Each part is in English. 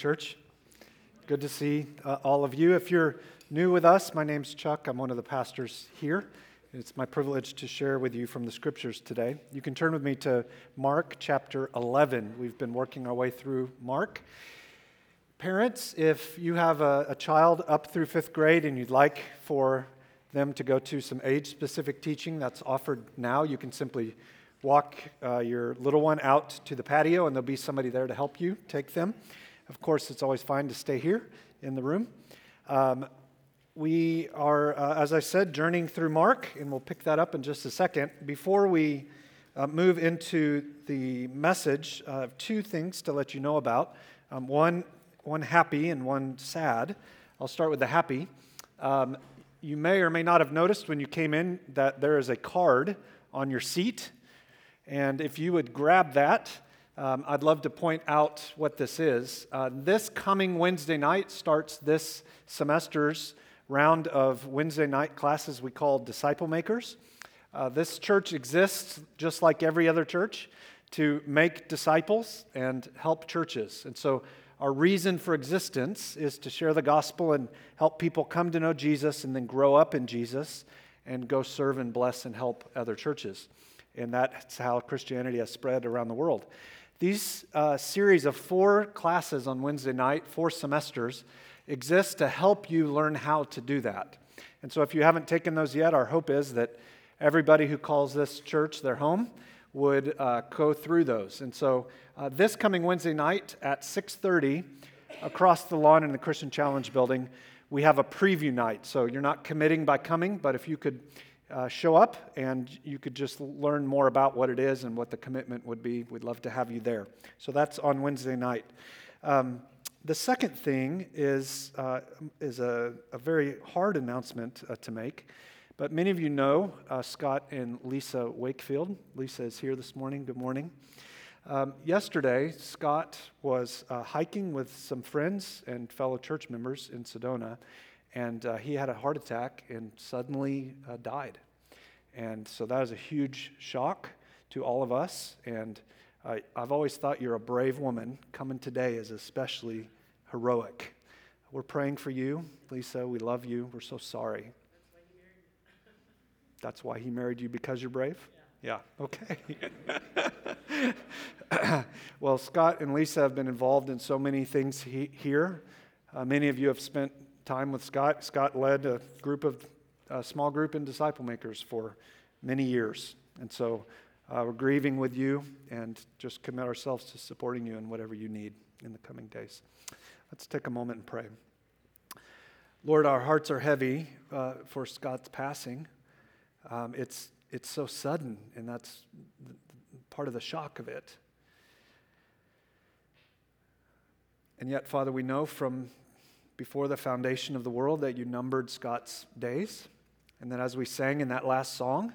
Church, good to see uh, all of you. If you're new with us, my name's Chuck. I'm one of the pastors here. It's my privilege to share with you from the scriptures today. You can turn with me to Mark chapter 11. We've been working our way through Mark. Parents, if you have a, a child up through fifth grade and you'd like for them to go to some age specific teaching that's offered now, you can simply walk uh, your little one out to the patio and there'll be somebody there to help you take them. Of course, it's always fine to stay here in the room. Um, we are, uh, as I said, journeying through Mark, and we'll pick that up in just a second. Before we uh, move into the message, I have two things to let you know about um, one, one happy and one sad. I'll start with the happy. Um, you may or may not have noticed when you came in that there is a card on your seat. And if you would grab that, um, I'd love to point out what this is. Uh, this coming Wednesday night starts this semester's round of Wednesday night classes we call Disciple Makers. Uh, this church exists just like every other church to make disciples and help churches. And so, our reason for existence is to share the gospel and help people come to know Jesus and then grow up in Jesus and go serve and bless and help other churches. And that's how Christianity has spread around the world. These uh, series of four classes on Wednesday night, four semesters, exist to help you learn how to do that. And so, if you haven't taken those yet, our hope is that everybody who calls this church their home would uh, go through those. And so, uh, this coming Wednesday night at 6:30, across the lawn in the Christian Challenge building, we have a preview night. So you're not committing by coming, but if you could uh, show up and you could just learn more about what it is and what the commitment would be. We'd love to have you there. So that's on Wednesday night. Um, the second thing is, uh, is a, a, very hard announcement uh, to make. But many of you know uh, Scott and Lisa Wakefield. Lisa is here this morning. Good morning. Um, yesterday, Scott was uh, hiking with some friends and fellow church members in Sedona, and uh, he had a heart attack and suddenly uh, died. And so that was a huge shock to all of us. And I, I've always thought you're a brave woman. Coming today is especially heroic. We're praying for you, Lisa. We love you. We're so sorry. That's why he married you because you're brave? Yeah, yeah. okay. well, Scott and Lisa have been involved in so many things he, here. Uh, many of you have spent time with Scott. Scott led a group of a small group in disciple makers for many years, and so uh, we're grieving with you and just commit ourselves to supporting you in whatever you need in the coming days. Let's take a moment and pray. Lord, our hearts are heavy uh, for Scott's passing. Um, it's it's so sudden, and that's part of the shock of it. And yet, Father, we know from before the foundation of the world that you numbered Scott's days. And then, as we sang in that last song,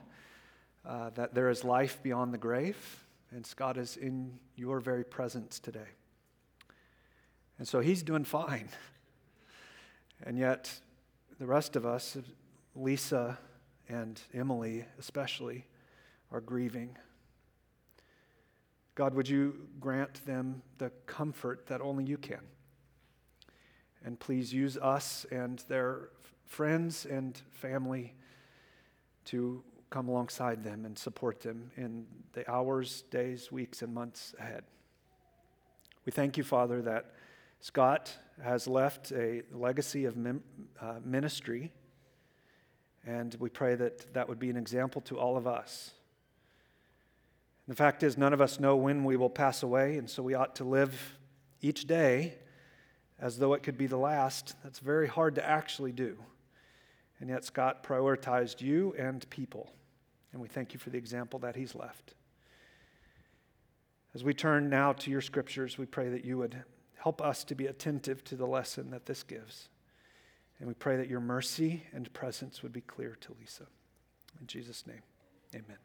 uh, that there is life beyond the grave, and Scott is in your very presence today. And so he's doing fine. And yet, the rest of us, Lisa and Emily especially, are grieving. God, would you grant them the comfort that only you can? And please use us and their friends and family to come alongside them and support them in the hours, days, weeks, and months ahead. We thank you, Father, that Scott has left a legacy of mem- uh, ministry, and we pray that that would be an example to all of us. The fact is, none of us know when we will pass away, and so we ought to live each day as though it could be the last, that's very hard to actually do. And yet, Scott prioritized you and people. And we thank you for the example that he's left. As we turn now to your scriptures, we pray that you would help us to be attentive to the lesson that this gives. And we pray that your mercy and presence would be clear to Lisa. In Jesus' name, amen.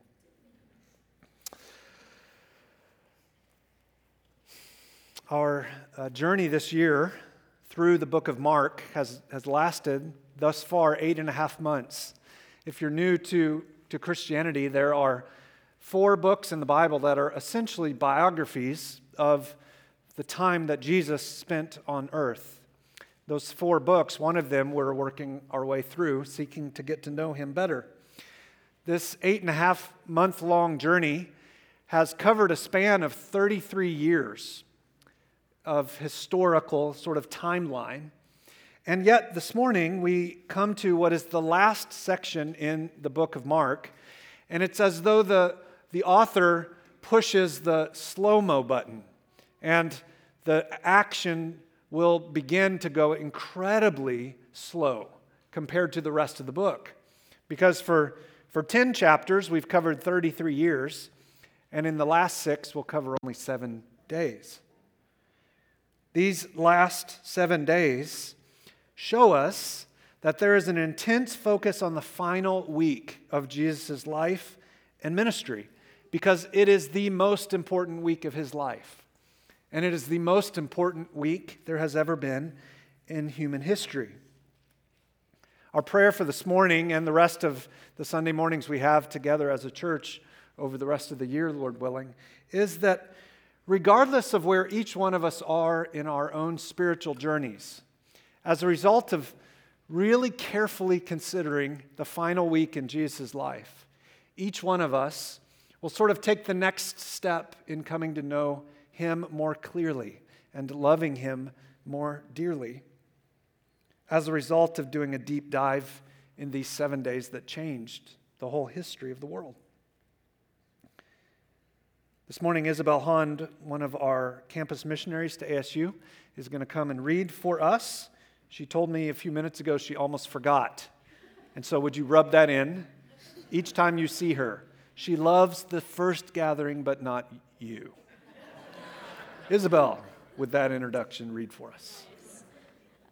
Our uh, journey this year through the book of Mark has, has lasted thus far eight and a half months. If you're new to, to Christianity, there are four books in the Bible that are essentially biographies of the time that Jesus spent on earth. Those four books, one of them we're working our way through, seeking to get to know him better. This eight and a half month long journey has covered a span of 33 years of historical sort of timeline. And yet, this morning, we come to what is the last section in the book of Mark. And it's as though the, the author pushes the slow mo button, and the action will begin to go incredibly slow compared to the rest of the book. Because for, for 10 chapters, we've covered 33 years. And in the last six, we'll cover only seven days. These last seven days show us that there is an intense focus on the final week of Jesus' life and ministry because it is the most important week of his life. And it is the most important week there has ever been in human history. Our prayer for this morning and the rest of the Sunday mornings we have together as a church over the rest of the year, Lord willing, is that regardless of where each one of us are in our own spiritual journeys, as a result of really carefully considering the final week in Jesus' life, each one of us will sort of take the next step in coming to know Him more clearly and loving Him more dearly as a result of doing a deep dive in these seven days that changed the whole history of the world. This morning, Isabel Hond, one of our campus missionaries to ASU, is going to come and read for us. She told me a few minutes ago she almost forgot. And so, would you rub that in each time you see her? She loves the first gathering, but not you. Isabel, with that introduction, read for us.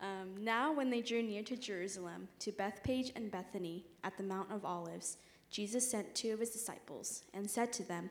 Um, now, when they drew near to Jerusalem, to Bethphage and Bethany at the Mount of Olives, Jesus sent two of his disciples and said to them,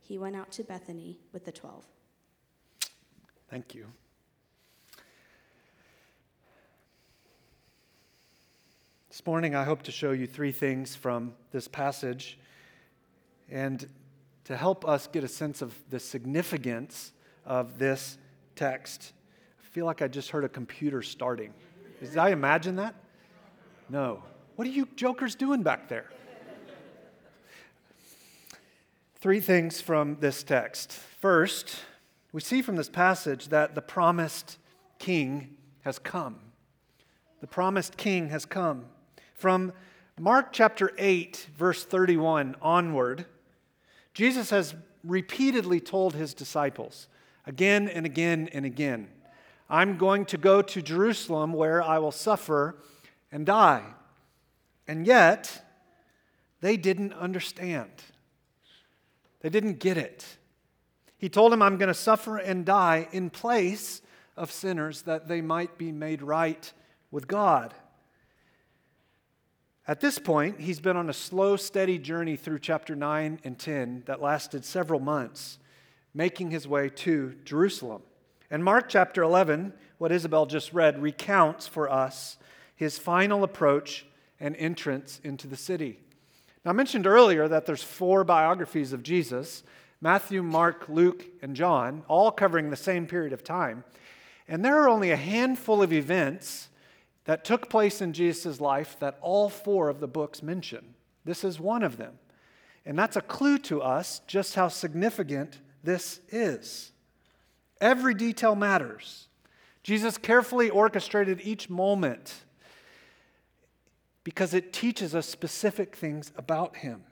he went out to Bethany with the twelve. Thank you. This morning, I hope to show you three things from this passage and to help us get a sense of the significance of this text. I feel like I just heard a computer starting. Did I imagine that? No. What are you jokers doing back there? Three things from this text. First, we see from this passage that the promised king has come. The promised king has come. From Mark chapter 8, verse 31 onward, Jesus has repeatedly told his disciples, again and again and again, I'm going to go to Jerusalem where I will suffer and die. And yet, they didn't understand. They didn't get it. He told him, I'm going to suffer and die in place of sinners that they might be made right with God. At this point, he's been on a slow, steady journey through chapter 9 and 10 that lasted several months, making his way to Jerusalem. And Mark chapter 11, what Isabel just read, recounts for us his final approach and entrance into the city. Now, I mentioned earlier that there's four biographies of Jesus Matthew, Mark, Luke, and John, all covering the same period of time. And there are only a handful of events that took place in Jesus' life that all four of the books mention. This is one of them. And that's a clue to us just how significant this is. Every detail matters. Jesus carefully orchestrated each moment because it teaches us specific things about him.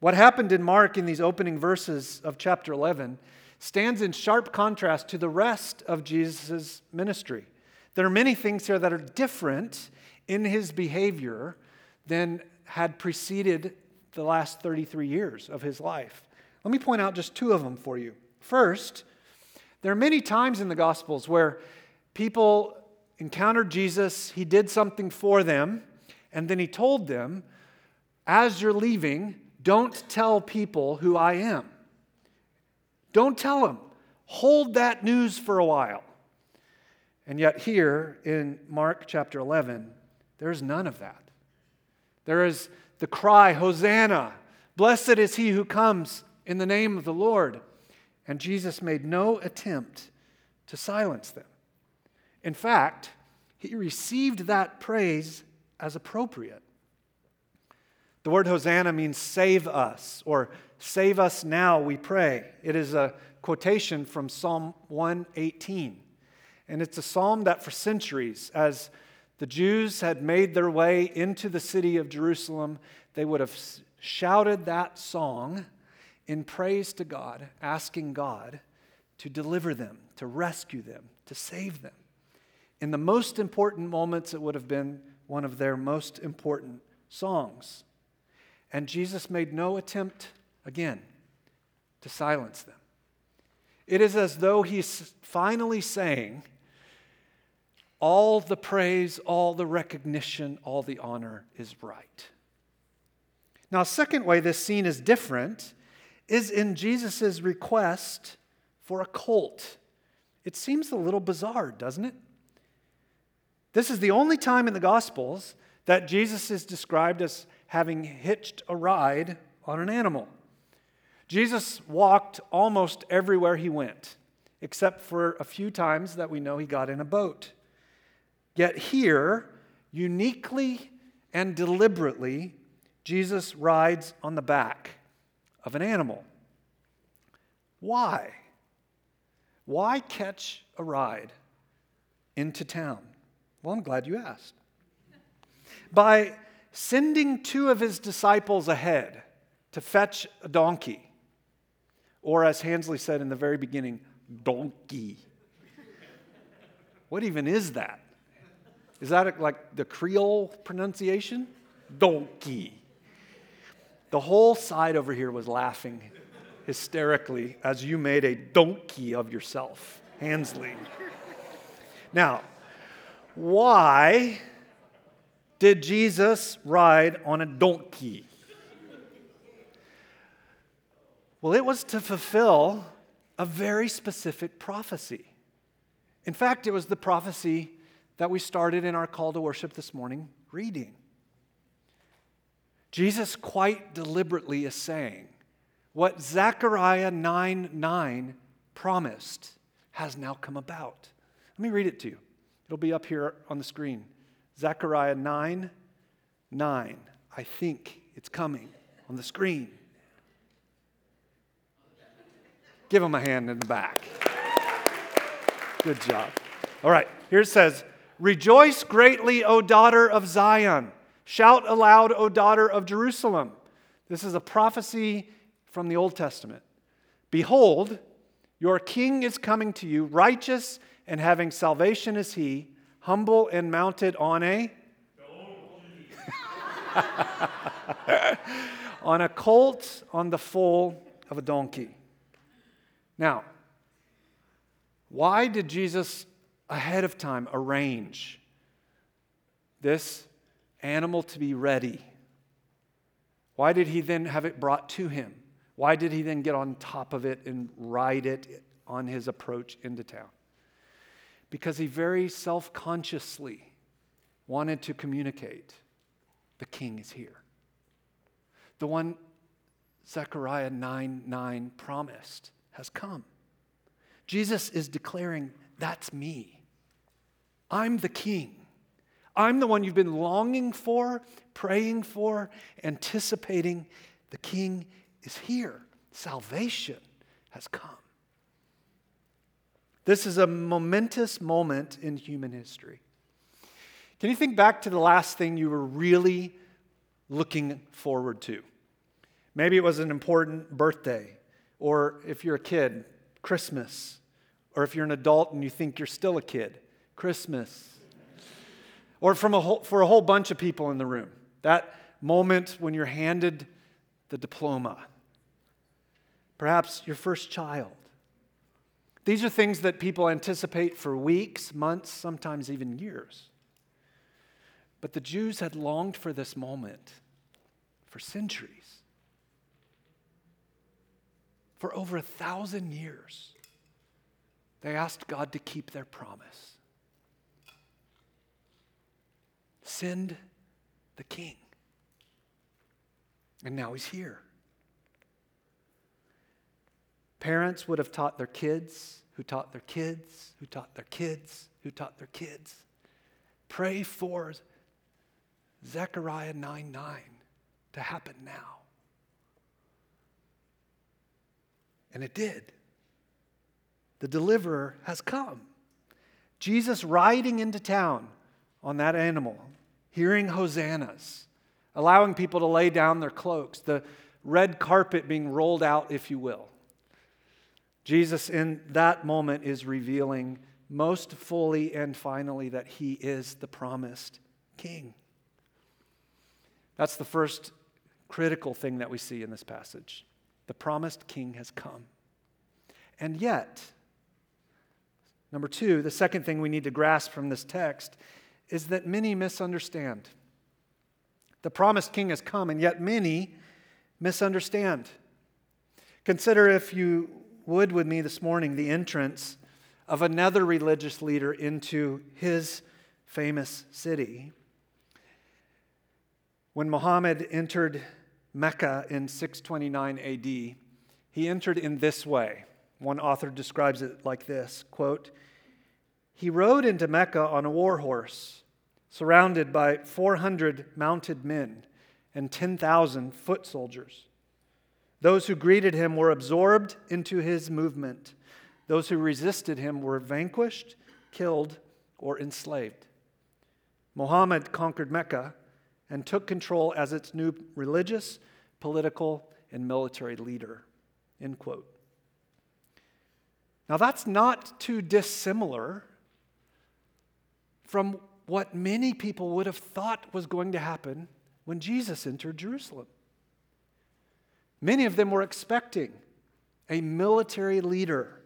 What happened in Mark in these opening verses of chapter 11 stands in sharp contrast to the rest of Jesus' ministry. There are many things here that are different in his behavior than had preceded the last 33 years of his life. Let me point out just two of them for you. First, there are many times in the Gospels where people encountered Jesus, he did something for them, and then he told them, As you're leaving, don't tell people who I am. Don't tell them. Hold that news for a while. And yet, here in Mark chapter 11, there's none of that. There is the cry, Hosanna! Blessed is he who comes in the name of the Lord. And Jesus made no attempt to silence them. In fact, he received that praise as appropriate. The word Hosanna means save us, or save us now, we pray. It is a quotation from Psalm 118. And it's a psalm that for centuries, as the Jews had made their way into the city of Jerusalem, they would have shouted that song in praise to God, asking God to deliver them, to rescue them, to save them. In the most important moments, it would have been one of their most important songs. And Jesus made no attempt, again, to silence them. It is as though he's finally saying, All the praise, all the recognition, all the honor is right. Now, a second way this scene is different is in Jesus' request for a colt. It seems a little bizarre, doesn't it? This is the only time in the Gospels that Jesus is described as having hitched a ride on an animal. Jesus walked almost everywhere he went, except for a few times that we know he got in a boat. Yet here, uniquely and deliberately, Jesus rides on the back of an animal. Why? Why catch a ride into town? Well, I'm glad you asked. By sending two of his disciples ahead to fetch a donkey, or as Hansley said in the very beginning, donkey. What even is that? Is that like the Creole pronunciation? Donkey. The whole side over here was laughing hysterically as you made a donkey of yourself, Hansley. Now, why did Jesus ride on a donkey? Well, it was to fulfill a very specific prophecy. In fact, it was the prophecy that we started in our call to worship this morning reading. Jesus quite deliberately is saying, what Zechariah 9 9 promised has now come about. Let me read it to you. It'll be up here on the screen. Zechariah 9 9. I think it's coming on the screen. Give him a hand in the back. Good job. All right, here it says Rejoice greatly, O daughter of Zion. Shout aloud, O daughter of Jerusalem. This is a prophecy from the Old Testament. Behold, your king is coming to you, righteous and having salvation is he, humble and mounted on a on a colt on the foal of a donkey. Now, why did Jesus ahead of time arrange this animal to be ready? Why did he then have it brought to him? Why did he then get on top of it and ride it on his approach into town? Because he very self consciously wanted to communicate the king is here. The one Zechariah 9 9 promised has come. Jesus is declaring, That's me. I'm the king. I'm the one you've been longing for, praying for, anticipating. The King is here. Salvation has come. This is a momentous moment in human history. Can you think back to the last thing you were really looking forward to? Maybe it was an important birthday, or if you're a kid, Christmas, or if you're an adult and you think you're still a kid, Christmas. Or from a whole, for a whole bunch of people in the room, that moment when you're handed the diploma, perhaps your first child these are things that people anticipate for weeks, months, sometimes even years. But the Jews had longed for this moment for centuries. For over a thousand years, they asked God to keep their promise. Send the king. And now he's here. Parents would have taught their kids, who taught their kids, who taught their kids, who taught their kids. Pray for Zechariah 9 9 to happen now. And it did. The deliverer has come. Jesus riding into town on that animal, hearing hosannas, allowing people to lay down their cloaks, the red carpet being rolled out, if you will. Jesus, in that moment, is revealing most fully and finally that he is the promised king. That's the first critical thing that we see in this passage. The promised king has come. And yet, number two, the second thing we need to grasp from this text is that many misunderstand. The promised king has come, and yet many misunderstand. Consider, if you would with me this morning the entrance of another religious leader into his famous city. When Muhammad entered Mecca in 629 AD, he entered in this way. One author describes it like this quote, He rode into Mecca on a war horse, surrounded by 400 mounted men and 10,000 foot soldiers. Those who greeted him were absorbed into his movement. Those who resisted him were vanquished, killed, or enslaved. Muhammad conquered Mecca and took control as its new religious, political, and military leader. End quote. Now, that's not too dissimilar from what many people would have thought was going to happen when Jesus entered Jerusalem. Many of them were expecting a military leader.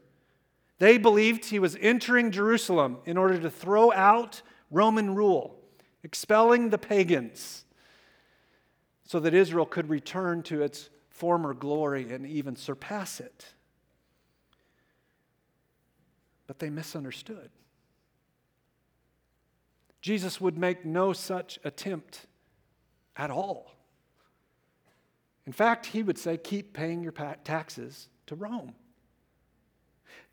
They believed he was entering Jerusalem in order to throw out Roman rule, expelling the pagans, so that Israel could return to its former glory and even surpass it. But they misunderstood. Jesus would make no such attempt at all. In fact, he would say, keep paying your taxes to Rome.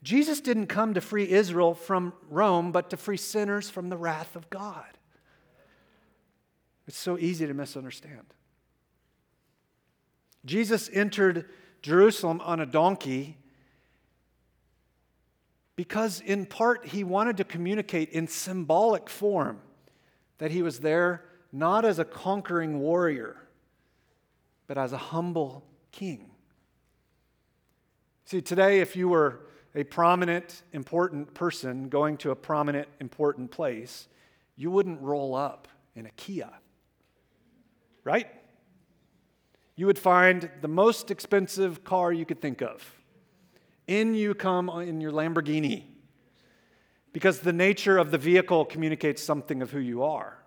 Jesus didn't come to free Israel from Rome, but to free sinners from the wrath of God. It's so easy to misunderstand. Jesus entered Jerusalem on a donkey because, in part, he wanted to communicate in symbolic form that he was there not as a conquering warrior but as a humble king. See, today, if you were a prominent, important person going to a prominent, important place, you wouldn't roll up in a Kia, right? You would find the most expensive car you could think of. In you come uh, in your Lamborghini because the nature of the vehicle communicates something of who you are.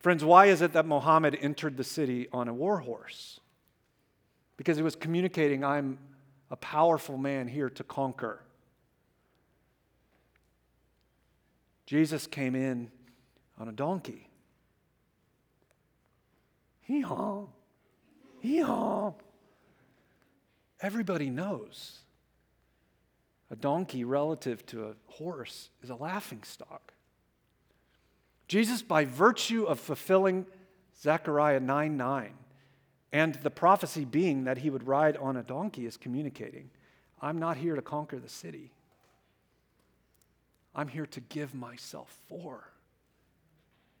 Friends, why is it that Muhammad entered the city on a war horse? Because he was communicating, I'm a powerful man here to conquer. Jesus came in on a donkey. Hee haw. Hee haw. Everybody knows a donkey relative to a horse is a laughing stock. Jesus, by virtue of fulfilling Zechariah 9 9, and the prophecy being that he would ride on a donkey, is communicating I'm not here to conquer the city. I'm here to give myself for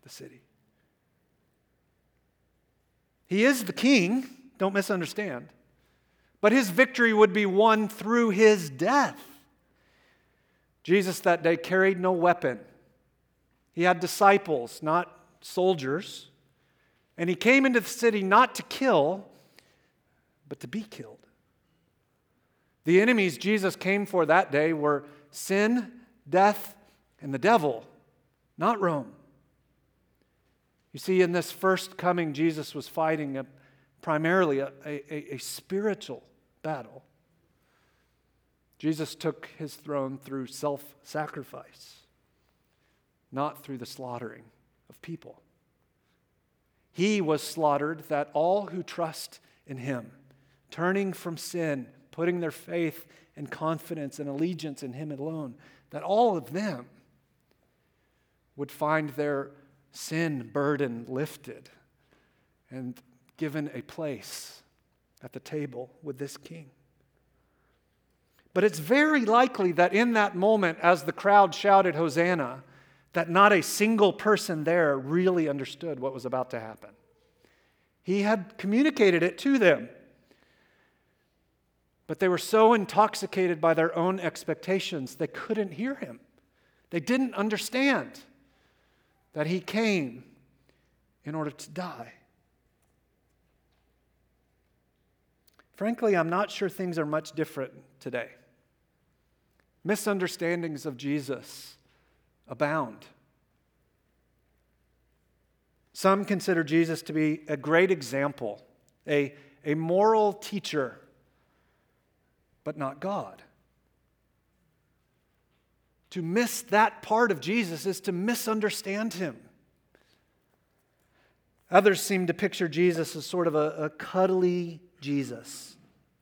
the city. He is the king, don't misunderstand. But his victory would be won through his death. Jesus that day carried no weapon. He had disciples, not soldiers. And he came into the city not to kill, but to be killed. The enemies Jesus came for that day were sin, death, and the devil, not Rome. You see, in this first coming, Jesus was fighting a, primarily a, a, a spiritual battle. Jesus took his throne through self sacrifice, not through the slaughtering of people. He was slaughtered that all who trust in him, turning from sin, putting their faith and confidence and allegiance in him alone, that all of them would find their sin burden lifted and given a place at the table with this king. But it's very likely that in that moment, as the crowd shouted, Hosanna, that not a single person there really understood what was about to happen. He had communicated it to them. But they were so intoxicated by their own expectations, they couldn't hear him. They didn't understand that he came in order to die. Frankly, I'm not sure things are much different today. Misunderstandings of Jesus abound. Some consider Jesus to be a great example, a, a moral teacher, but not God. To miss that part of Jesus is to misunderstand him. Others seem to picture Jesus as sort of a, a cuddly Jesus,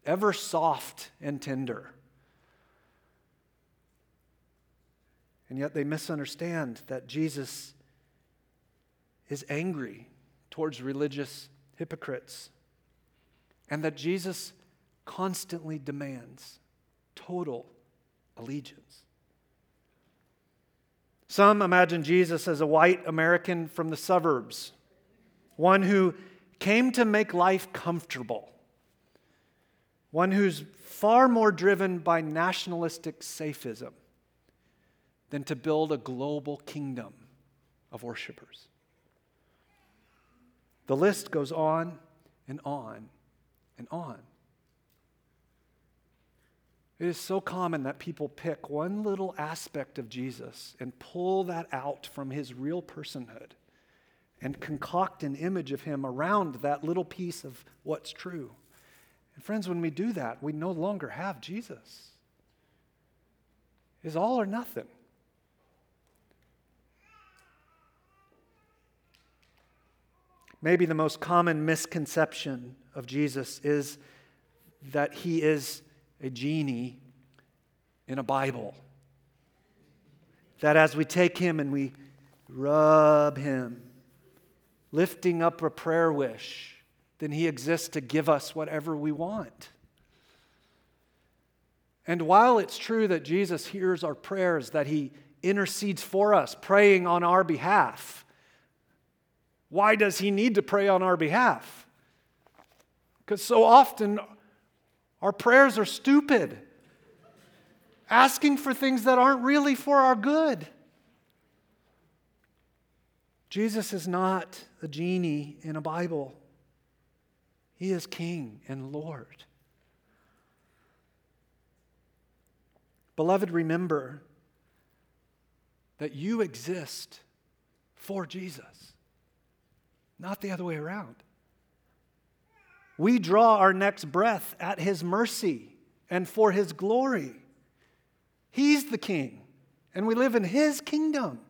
ever soft and tender. And yet they misunderstand that Jesus is angry towards religious hypocrites and that Jesus constantly demands total allegiance. Some imagine Jesus as a white American from the suburbs, one who came to make life comfortable, one who's far more driven by nationalistic safism than to build a global kingdom of worshipers. The list goes on and on and on. It is so common that people pick one little aspect of Jesus and pull that out from his real personhood and concoct an image of him around that little piece of what's true. And friends, when we do that, we no longer have Jesus. It's all or nothing. Maybe the most common misconception of Jesus is that he is a genie in a Bible. That as we take him and we rub him, lifting up a prayer wish, then he exists to give us whatever we want. And while it's true that Jesus hears our prayers, that he intercedes for us, praying on our behalf, why does he need to pray on our behalf? Because so often our prayers are stupid, asking for things that aren't really for our good. Jesus is not a genie in a Bible, He is King and Lord. Beloved, remember that you exist for Jesus, not the other way around. We draw our next breath at His mercy and for His glory. He's the King, and we live in His kingdom,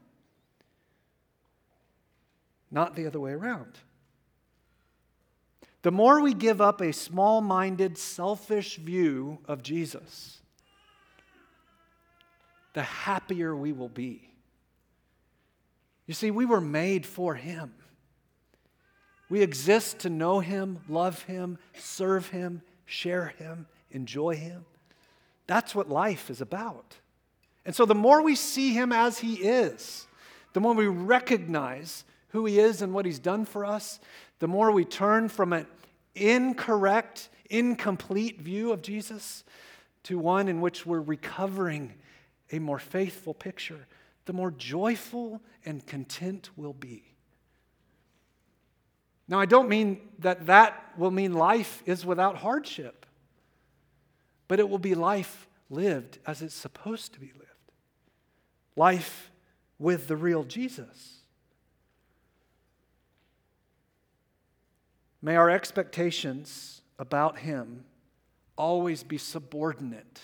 not the other way around. The more we give up a small minded, selfish view of Jesus, the happier we will be. You see, we were made for Him. We exist to know Him, love Him, serve Him, share Him, enjoy Him. That's what life is about. And so the more we see him as he is, the more we recognize who he is and what he's done for us, the more we turn from an incorrect, incomplete view of Jesus to one in which we're recovering a more faithful picture, the more joyful and content we'll be. Now, I don't mean that that will mean life is without hardship, but it will be life lived as it's supposed to be lived life with the real Jesus. May our expectations about Him always be subordinate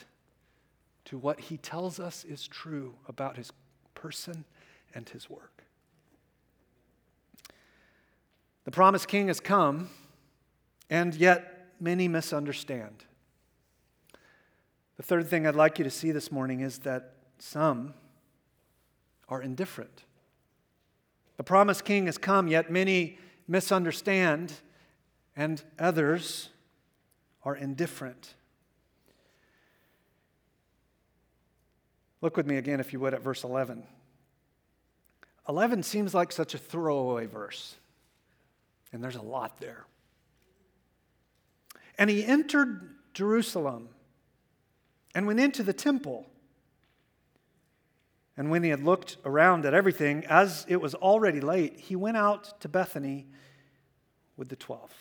to what He tells us is true about His person and His work. The promised King has come, and yet many misunderstand. The third thing I'd like you to see this morning is that some are indifferent. The promised king has come, yet many misunderstand, and others are indifferent. Look with me again, if you would, at verse 11. 11 seems like such a throwaway verse, and there's a lot there. And he entered Jerusalem and went into the temple. And when he had looked around at everything, as it was already late, he went out to Bethany with the twelve.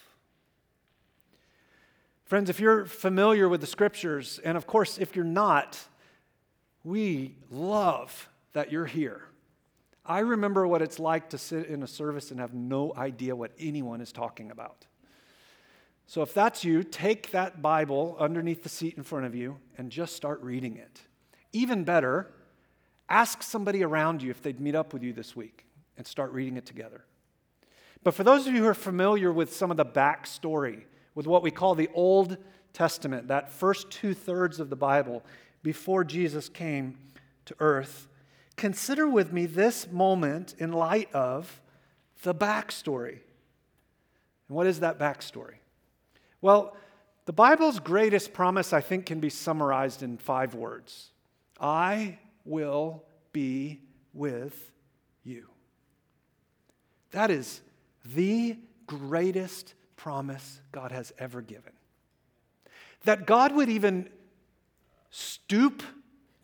Friends, if you're familiar with the scriptures, and of course, if you're not, we love that you're here. I remember what it's like to sit in a service and have no idea what anyone is talking about. So if that's you, take that Bible underneath the seat in front of you and just start reading it. Even better, Ask somebody around you if they'd meet up with you this week and start reading it together. But for those of you who are familiar with some of the backstory, with what we call the Old Testament, that first two thirds of the Bible before Jesus came to earth, consider with me this moment in light of the backstory. And what is that backstory? Well, the Bible's greatest promise, I think, can be summarized in five words I will be with you. That is the greatest promise God has ever given. That God would even stoop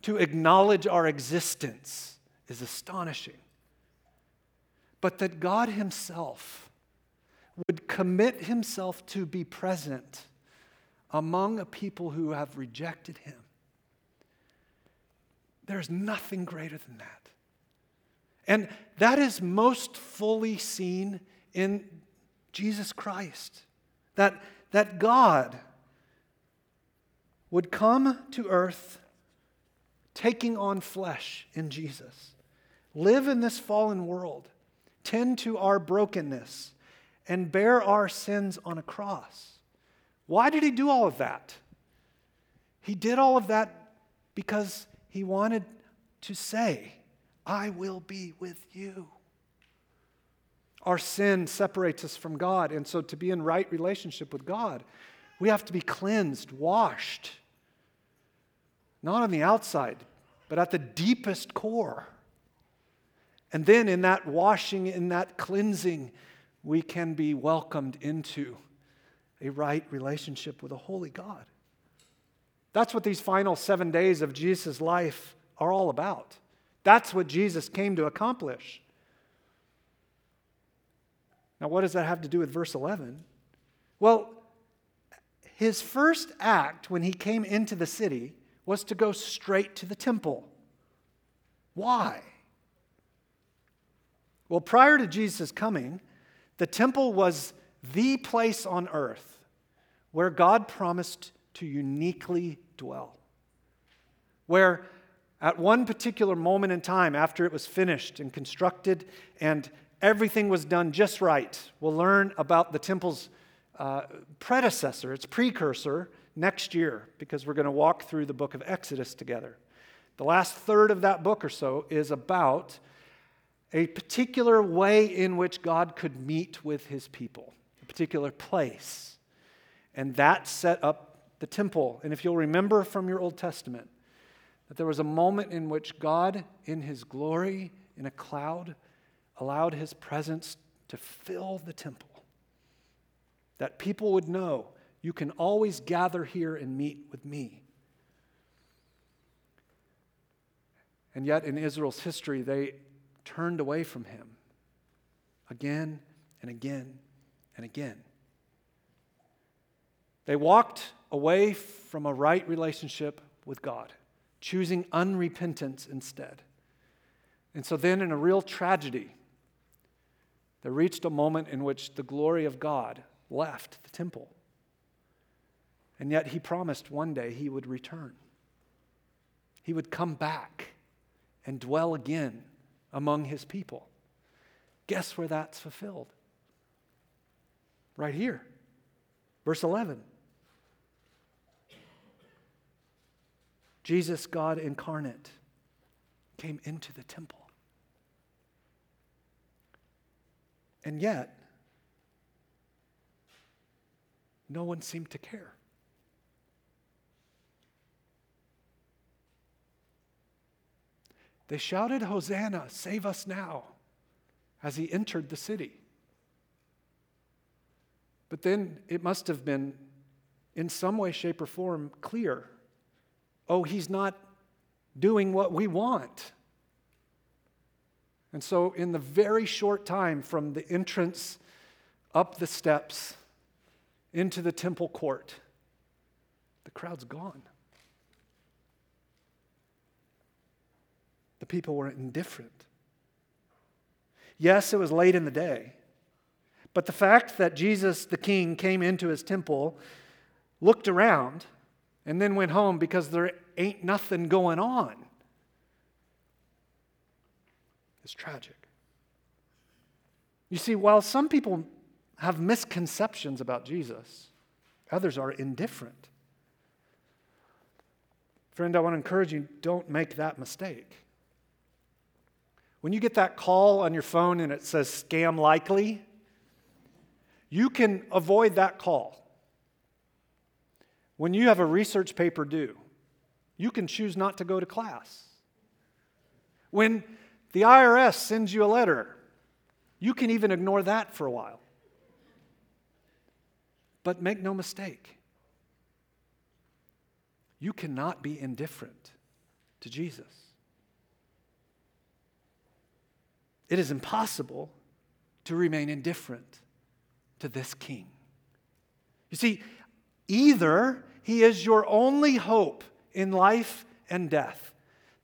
to acknowledge our existence is astonishing. But that God Himself would commit Himself to be present among a people who have rejected Him there's nothing greater than that. And that is most fully seen in Jesus Christ. That, that God would come to earth taking on flesh in Jesus, live in this fallen world, tend to our brokenness, and bear our sins on a cross. Why did he do all of that? He did all of that because he wanted to say, I will be with you. Our sin separates us from God, and so to be in right relationship with God, we have to be cleansed, washed, not on the outside, but at the deepest core. And then in that washing, in that cleansing, we can be welcomed into a right relationship with a holy God. That's what these final seven days of Jesus' life are all about. That's what Jesus came to accomplish. Now, what does that have to do with verse 11? Well, his first act when he came into the city was to go straight to the temple. Why? Well, prior to Jesus' coming, the temple was the place on earth where God promised to uniquely dwell. Where at one particular moment in time, after it was finished and constructed and everything was done just right, we'll learn about the temple's uh, predecessor, its precursor, next year, because we're going to walk through the book of Exodus together. The last third of that book or so is about a particular way in which God could meet with his people, a particular place. And that set up the temple. And if you'll remember from your Old Testament, that there was a moment in which God, in his glory, in a cloud, allowed his presence to fill the temple. That people would know you can always gather here and meet with me. And yet, in Israel's history, they turned away from him again and again and again. They walked away from a right relationship with God, choosing unrepentance instead. And so then, in a real tragedy, they reached a moment in which the glory of God left the temple. And yet, he promised one day he would return. He would come back and dwell again among his people. Guess where that's fulfilled? Right here. Verse 11. Jesus, God incarnate, came into the temple. And yet, no one seemed to care. They shouted, Hosanna, save us now, as he entered the city. But then it must have been, in some way, shape, or form, clear oh, he's not doing what we want. And so, in the very short time from the entrance up the steps into the temple court, the crowd's gone. The people were indifferent. Yes, it was late in the day, but the fact that Jesus the King came into his temple, looked around, and then went home because there ain't nothing going on is tragic. You see, while some people have misconceptions about Jesus, others are indifferent. Friend, I want to encourage you don't make that mistake. When you get that call on your phone and it says scam likely, you can avoid that call. When you have a research paper due, you can choose not to go to class. When the IRS sends you a letter, you can even ignore that for a while. But make no mistake, you cannot be indifferent to Jesus. It is impossible to remain indifferent to this king. You see, either he is your only hope in life and death,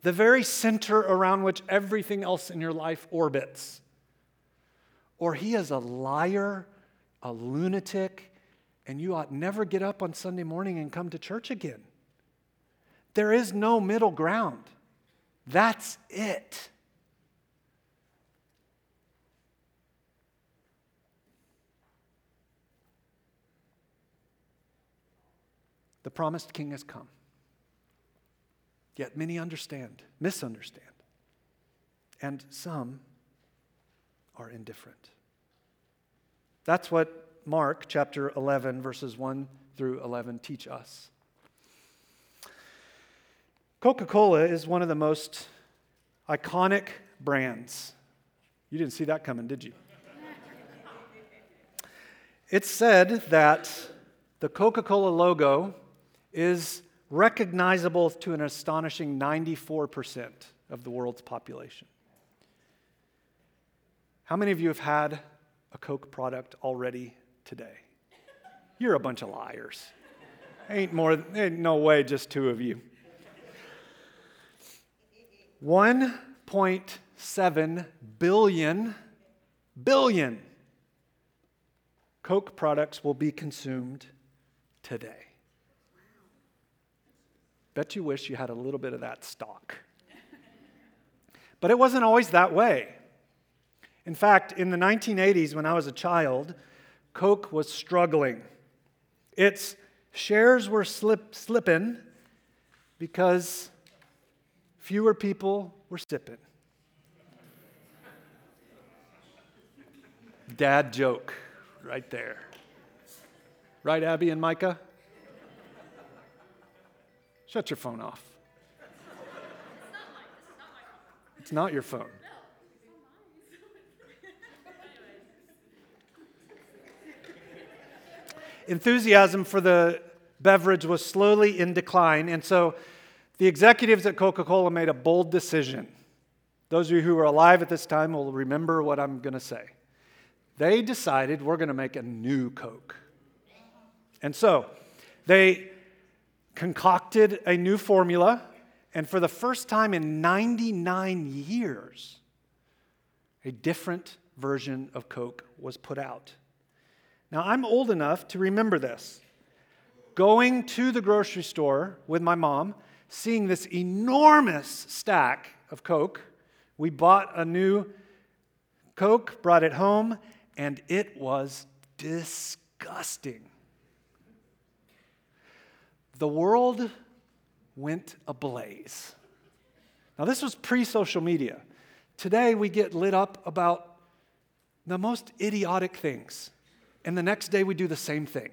the very center around which everything else in your life orbits, or he is a liar, a lunatic, and you ought never get up on Sunday morning and come to church again. There is no middle ground. That's it. The promised king has come. Yet many understand, misunderstand, and some are indifferent. That's what Mark chapter 11, verses 1 through 11 teach us. Coca Cola is one of the most iconic brands. You didn't see that coming, did you? It's said that the Coca Cola logo is recognizable to an astonishing 94% of the world's population. How many of you have had a Coke product already today? You're a bunch of liars. Ain't more, ain't no way, just two of you. 1.7 billion, billion Coke products will be consumed today. Bet you wish you had a little bit of that stock. But it wasn't always that way. In fact, in the 1980s, when I was a child, Coke was struggling. Its shares were slip, slipping because fewer people were sipping. Dad joke right there. Right, Abby and Micah? Shut your phone off. It's not your phone. Enthusiasm for the beverage was slowly in decline, and so the executives at Coca Cola made a bold decision. Those of you who are alive at this time will remember what I'm going to say. They decided we're going to make a new Coke. And so they concocted a new formula, and for the first time in 99 years, a different version of Coke was put out. Now, I'm old enough to remember this. Going to the grocery store with my mom, seeing this enormous stack of Coke, we bought a new Coke, brought it home, and it was disgusting. The world went ablaze. Now, this was pre social media. Today, we get lit up about the most idiotic things. And the next day, we do the same thing.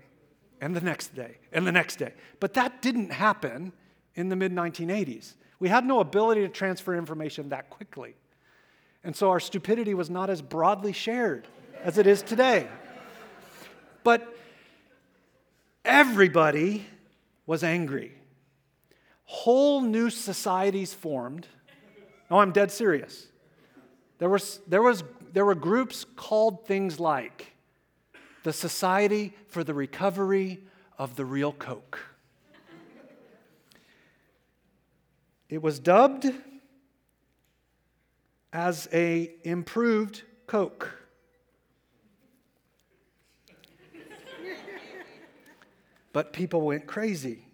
And the next day, and the next day. But that didn't happen in the mid 1980s. We had no ability to transfer information that quickly. And so our stupidity was not as broadly shared as it is today. But everybody was angry. Whole new societies formed. Oh, I'm dead serious. There, was, there, was, there were groups called things like the Society for the Recovery of the Real Coke. It was dubbed as a improved Coke. But people went crazy.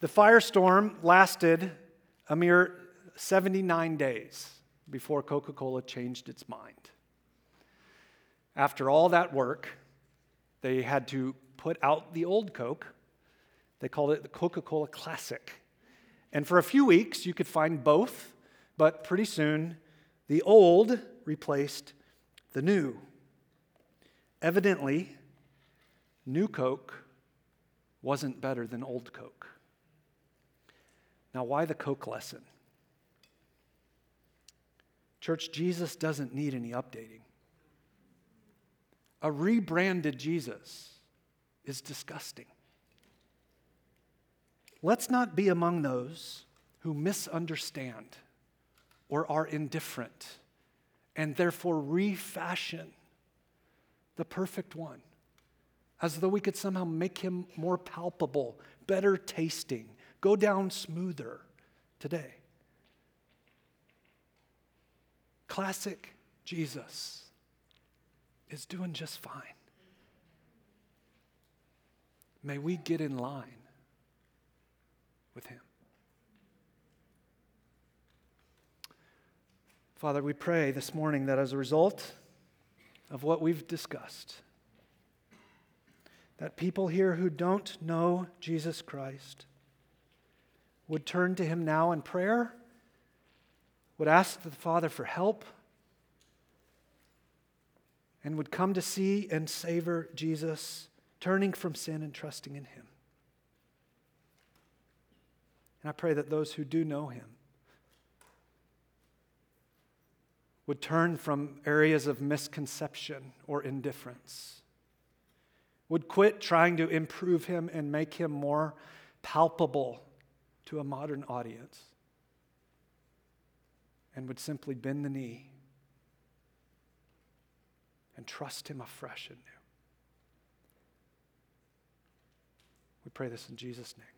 The firestorm lasted a mere 79 days before Coca Cola changed its mind. After all that work, they had to put out the old Coke. They called it the Coca Cola Classic. And for a few weeks, you could find both, but pretty soon, the old replaced the new. Evidently, new Coke wasn't better than old Coke. Now, why the Coke lesson? Church, Jesus doesn't need any updating. A rebranded Jesus is disgusting. Let's not be among those who misunderstand or are indifferent and therefore refashion the perfect one as though we could somehow make him more palpable, better tasting, go down smoother today. Classic Jesus is doing just fine. May we get in line with him. Father, we pray this morning that as a result of what we've discussed, that people here who don't know Jesus Christ would turn to him now in prayer, would ask the Father for help and would come to see and savor Jesus, turning from sin and trusting in Him. And I pray that those who do know Him would turn from areas of misconception or indifference, would quit trying to improve Him and make Him more palpable to a modern audience, and would simply bend the knee and trust Him afresh and new. We pray this in Jesus' name.